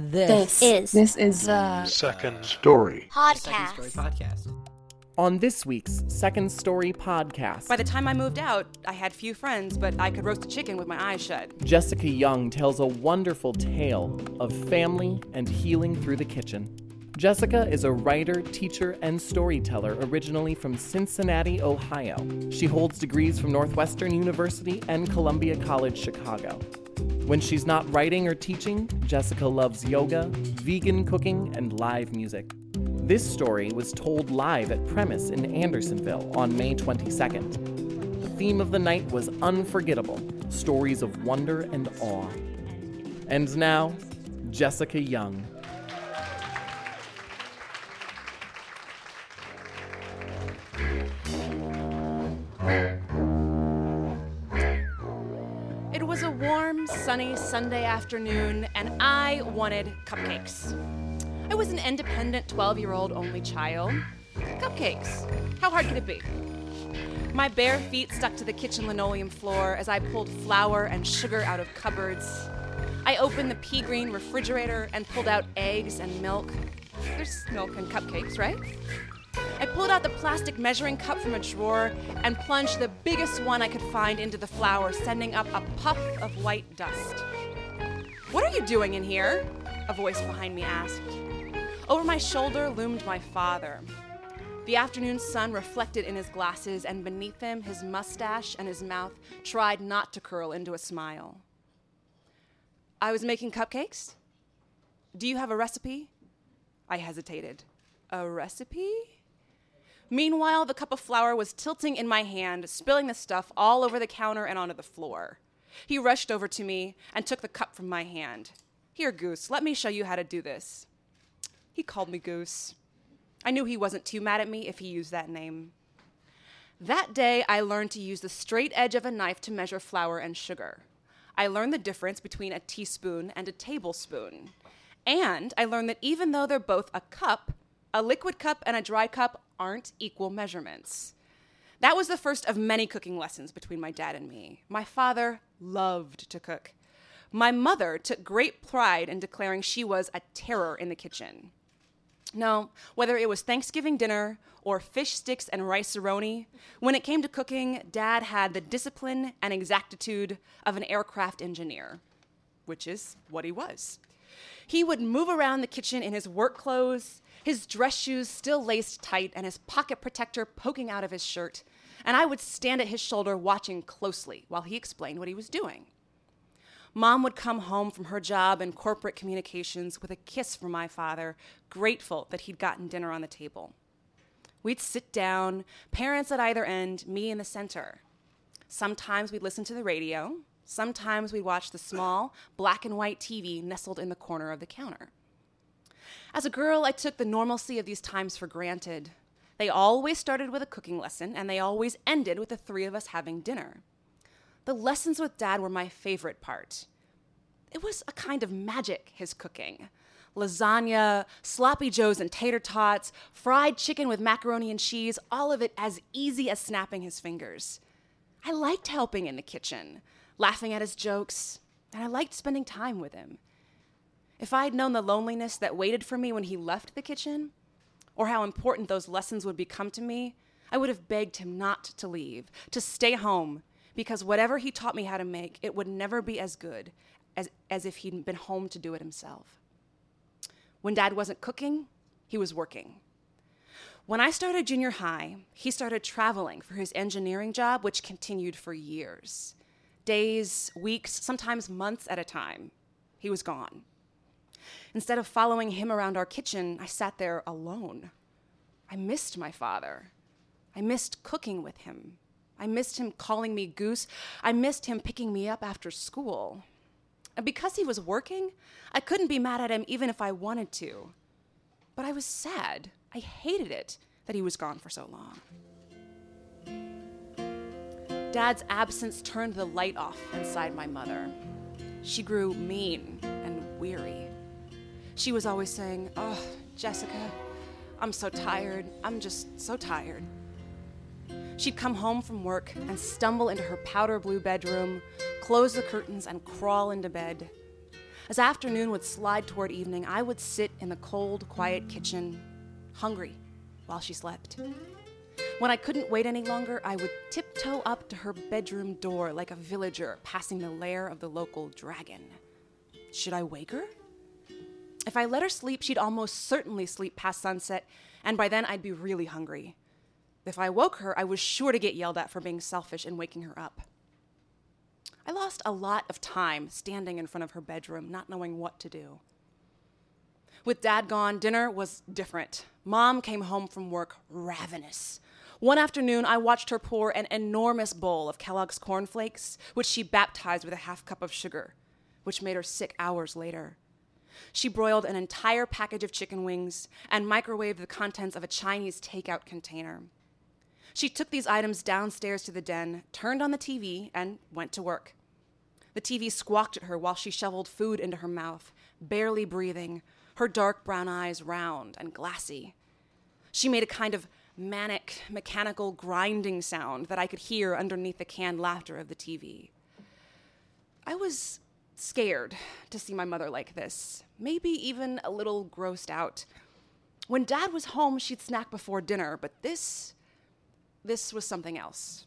This, is This is the Second story. podcast. Second Story Podcast. On this week's Second Story podcast, By the time I moved out, I had few friends, but I could roast a chicken with my eyes shut. Jessica Young tells a wonderful tale of family and healing through the kitchen. Jessica is a writer, teacher, and storyteller originally from Cincinnati, Ohio. She holds degrees from Northwestern University and Columbia College Chicago. When she's not writing or teaching, Jessica loves yoga, vegan cooking, and live music. This story was told live at Premise in Andersonville on May 22nd. The theme of the night was unforgettable stories of wonder and awe. And now, Jessica Young. Was a warm, sunny Sunday afternoon, and I wanted cupcakes. I was an independent 12 year old only child. Cupcakes. How hard could it be? My bare feet stuck to the kitchen linoleum floor as I pulled flour and sugar out of cupboards. I opened the pea green refrigerator and pulled out eggs and milk. There's milk and cupcakes, right? I pulled out the plastic measuring cup from a drawer and plunged the biggest one I could find into the flour, sending up a puff of white dust. What are you doing in here? A voice behind me asked. Over my shoulder loomed my father. The afternoon sun reflected in his glasses, and beneath them, his mustache and his mouth tried not to curl into a smile. I was making cupcakes? Do you have a recipe? I hesitated. A recipe? Meanwhile, the cup of flour was tilting in my hand, spilling the stuff all over the counter and onto the floor. He rushed over to me and took the cup from my hand. Here, Goose, let me show you how to do this. He called me Goose. I knew he wasn't too mad at me if he used that name. That day, I learned to use the straight edge of a knife to measure flour and sugar. I learned the difference between a teaspoon and a tablespoon. And I learned that even though they're both a cup, a liquid cup and a dry cup aren't equal measurements. That was the first of many cooking lessons between my dad and me. My father loved to cook. My mother took great pride in declaring she was a terror in the kitchen. No, whether it was Thanksgiving dinner or fish sticks and rice roni, when it came to cooking, Dad had the discipline and exactitude of an aircraft engineer, which is what he was. He would move around the kitchen in his work clothes, his dress shoes still laced tight, and his pocket protector poking out of his shirt, and I would stand at his shoulder watching closely while he explained what he was doing. Mom would come home from her job in corporate communications with a kiss from my father, grateful that he'd gotten dinner on the table. We'd sit down, parents at either end, me in the center. Sometimes we'd listen to the radio, sometimes we'd watch the small, black and white TV nestled in the corner of the counter. As a girl, I took the normalcy of these times for granted. They always started with a cooking lesson, and they always ended with the three of us having dinner. The lessons with dad were my favorite part. It was a kind of magic, his cooking. Lasagna, sloppy joes and tater tots, fried chicken with macaroni and cheese, all of it as easy as snapping his fingers. I liked helping in the kitchen, laughing at his jokes, and I liked spending time with him. If I'd known the loneliness that waited for me when he left the kitchen, or how important those lessons would become to me, I would have begged him not to leave, to stay home, because whatever he taught me how to make, it would never be as good as, as if he'd been home to do it himself. When dad wasn't cooking, he was working. When I started junior high, he started traveling for his engineering job, which continued for years days, weeks, sometimes months at a time. He was gone. Instead of following him around our kitchen, I sat there alone. I missed my father. I missed cooking with him. I missed him calling me Goose. I missed him picking me up after school. And because he was working, I couldn't be mad at him even if I wanted to. But I was sad. I hated it that he was gone for so long. Dad's absence turned the light off inside my mother. She grew mean and weary. She was always saying, Oh, Jessica, I'm so tired. I'm just so tired. She'd come home from work and stumble into her powder blue bedroom, close the curtains, and crawl into bed. As afternoon would slide toward evening, I would sit in the cold, quiet kitchen, hungry, while she slept. When I couldn't wait any longer, I would tiptoe up to her bedroom door like a villager passing the lair of the local dragon. Should I wake her? If I let her sleep, she'd almost certainly sleep past sunset, and by then I'd be really hungry. If I woke her, I was sure to get yelled at for being selfish and waking her up. I lost a lot of time standing in front of her bedroom, not knowing what to do. With dad gone, dinner was different. Mom came home from work ravenous. One afternoon, I watched her pour an enormous bowl of Kellogg's cornflakes, which she baptized with a half cup of sugar, which made her sick hours later. She broiled an entire package of chicken wings and microwaved the contents of a Chinese takeout container. She took these items downstairs to the den, turned on the TV, and went to work. The TV squawked at her while she shoveled food into her mouth, barely breathing, her dark brown eyes round and glassy. She made a kind of manic, mechanical grinding sound that I could hear underneath the canned laughter of the TV. I was scared to see my mother like this, maybe even a little grossed out. When dad was home, she'd snack before dinner, but this this was something else.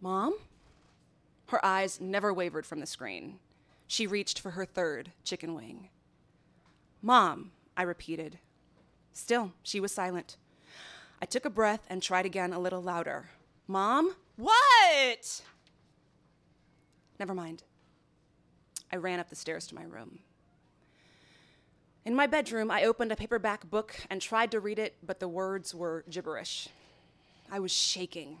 Mom? Her eyes never wavered from the screen. She reached for her third chicken wing. Mom, I repeated. Still, she was silent. I took a breath and tried again a little louder. Mom? What? Never mind. I ran up the stairs to my room. In my bedroom, I opened a paperback book and tried to read it, but the words were gibberish. I was shaking.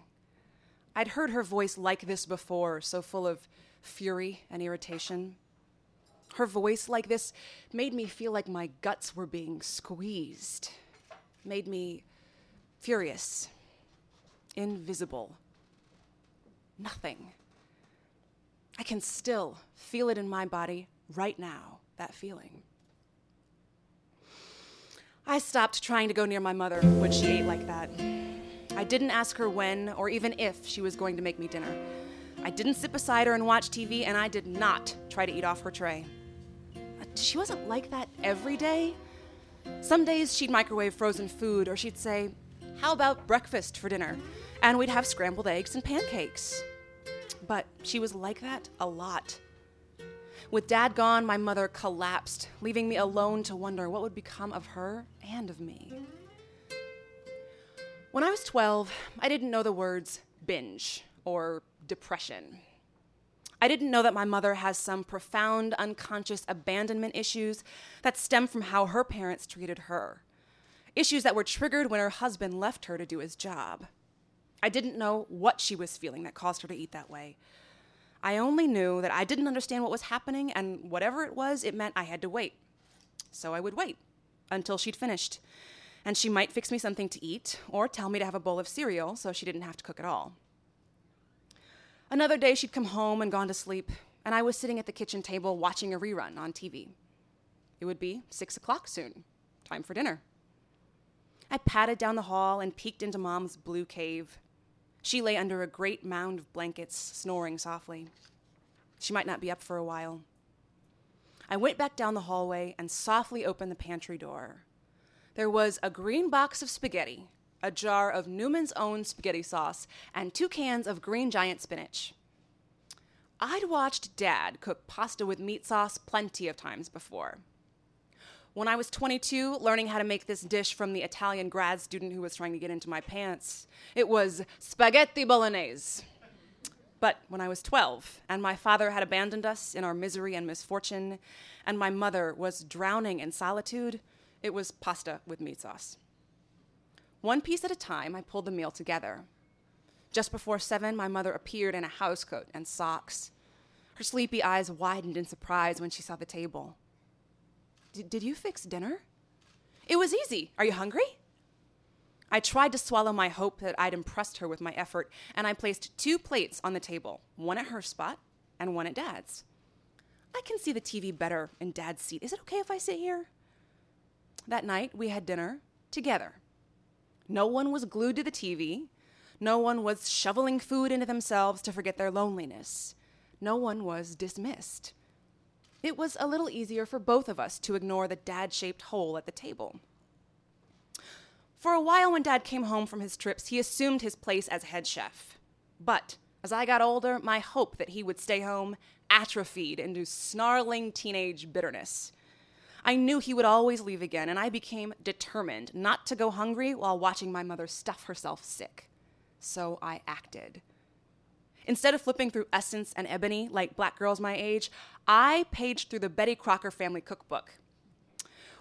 I'd heard her voice like this before, so full of fury and irritation. Her voice like this made me feel like my guts were being squeezed, made me furious, invisible, nothing. I can still feel it in my body right now, that feeling. I stopped trying to go near my mother when she ate like that. I didn't ask her when or even if she was going to make me dinner. I didn't sit beside her and watch TV, and I did not try to eat off her tray. Uh, she wasn't like that every day. Some days she'd microwave frozen food, or she'd say, How about breakfast for dinner? And we'd have scrambled eggs and pancakes. But she was like that a lot. With dad gone, my mother collapsed, leaving me alone to wonder what would become of her and of me. When I was 12, I didn't know the words binge or depression. I didn't know that my mother has some profound unconscious abandonment issues that stem from how her parents treated her. Issues that were triggered when her husband left her to do his job. I didn't know what she was feeling that caused her to eat that way. I only knew that I didn't understand what was happening, and whatever it was, it meant I had to wait. So I would wait until she'd finished and she might fix me something to eat or tell me to have a bowl of cereal so she didn't have to cook at all. Another day, she'd come home and gone to sleep, and I was sitting at the kitchen table watching a rerun on TV. It would be six o'clock soon, time for dinner. I padded down the hall and peeked into Mom's blue cave. She lay under a great mound of blankets, snoring softly. She might not be up for a while. I went back down the hallway and softly opened the pantry door there was a green box of spaghetti, a jar of Newman's own spaghetti sauce, and two cans of green giant spinach. I'd watched Dad cook pasta with meat sauce plenty of times before. When I was 22, learning how to make this dish from the Italian grad student who was trying to get into my pants, it was spaghetti bolognese. But when I was 12, and my father had abandoned us in our misery and misfortune, and my mother was drowning in solitude, it was pasta with meat sauce. One piece at a time, I pulled the meal together. Just before seven, my mother appeared in a housecoat and socks. Her sleepy eyes widened in surprise when she saw the table. Did you fix dinner? It was easy. Are you hungry? I tried to swallow my hope that I'd impressed her with my effort, and I placed two plates on the table, one at her spot and one at Dad's. I can see the TV better in Dad's seat. Is it okay if I sit here? that night we had dinner together. No one was glued to the TV. No one was shoveling food into themselves to forget their loneliness. No one was dismissed. It was a little easier for both of us to ignore the dad shaped hole at the table. For a while, when dad came home from his trips, he assumed his place as head chef. But as I got older, my hope that he would stay home atrophied into snarling teenage bitterness. I knew he would always leave again, and I became determined not to go hungry while watching my mother stuff herself sick. So I acted. Instead of flipping through Essence and Ebony like black girls my age, I paged through the Betty Crocker family cookbook.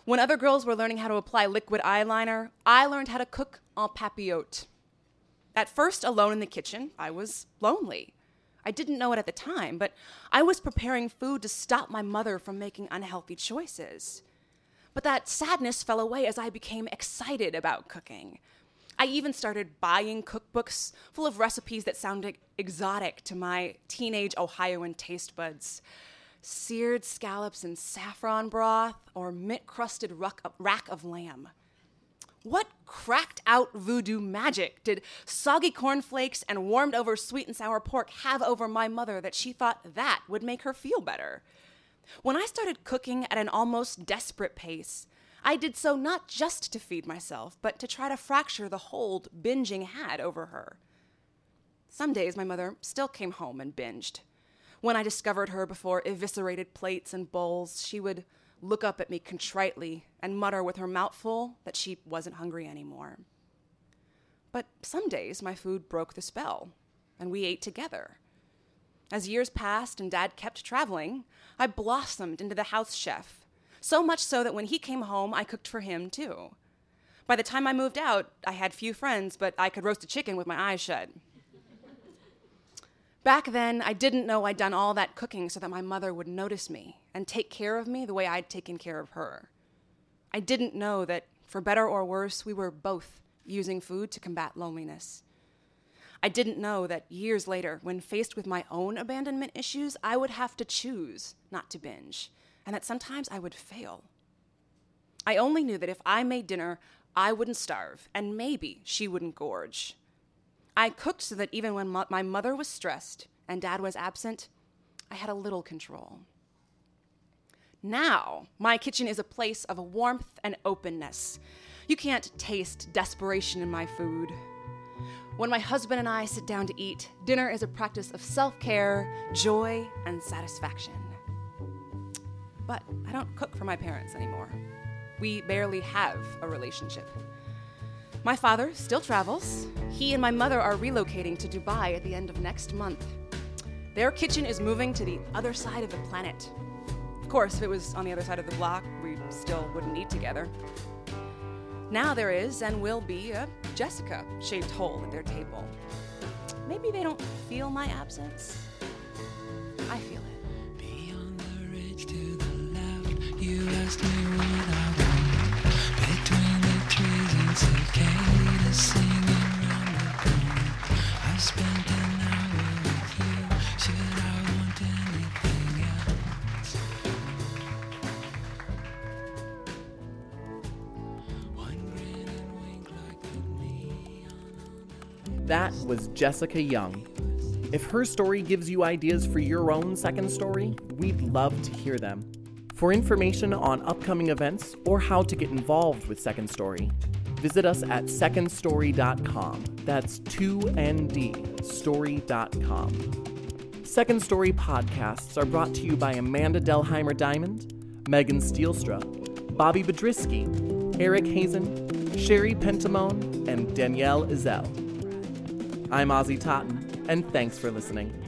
When other girls were learning how to apply liquid eyeliner, I learned how to cook en papillote. At first, alone in the kitchen, I was lonely. I didn't know it at the time, but I was preparing food to stop my mother from making unhealthy choices. But that sadness fell away as I became excited about cooking. I even started buying cookbooks full of recipes that sounded exotic to my teenage Ohioan taste buds. Seared scallops in saffron broth or mint crusted rack of lamb. What cracked out voodoo magic did soggy cornflakes and warmed over sweet and sour pork have over my mother that she thought that would make her feel better? When I started cooking at an almost desperate pace, I did so not just to feed myself, but to try to fracture the hold binging had over her. Some days my mother still came home and binged. When I discovered her before eviscerated plates and bowls, she would look up at me contritely and mutter with her mouth full that she wasn't hungry anymore. But some days my food broke the spell, and we ate together. As years passed and Dad kept traveling, I blossomed into the house chef, so much so that when he came home, I cooked for him too. By the time I moved out, I had few friends, but I could roast a chicken with my eyes shut. Back then, I didn't know I'd done all that cooking so that my mother would notice me and take care of me the way I'd taken care of her. I didn't know that, for better or worse, we were both using food to combat loneliness. I didn't know that years later, when faced with my own abandonment issues, I would have to choose not to binge, and that sometimes I would fail. I only knew that if I made dinner, I wouldn't starve, and maybe she wouldn't gorge. I cooked so that even when my mother was stressed and dad was absent, I had a little control. Now, my kitchen is a place of warmth and openness. You can't taste desperation in my food. When my husband and I sit down to eat, dinner is a practice of self care, joy, and satisfaction. But I don't cook for my parents anymore. We barely have a relationship. My father still travels. He and my mother are relocating to Dubai at the end of next month. Their kitchen is moving to the other side of the planet. Of course, if it was on the other side of the block, we still wouldn't eat together. Now there is and will be a Jessica shaped hole at their table. Maybe they don't feel my absence. I feel it. That was Jessica Young. If her story gives you ideas for your own second story, we'd love to hear them. For information on upcoming events or how to get involved with Second Story, visit us at secondstory.com. That's 2nd story.com. Second Story podcasts are brought to you by Amanda Delheimer Dimond, Megan Stielstra, Bobby Biedrzycki, Eric Hazen, Sherry Pentamone, and Danielle Izell. I'm Ozzy Totten, and thanks for listening.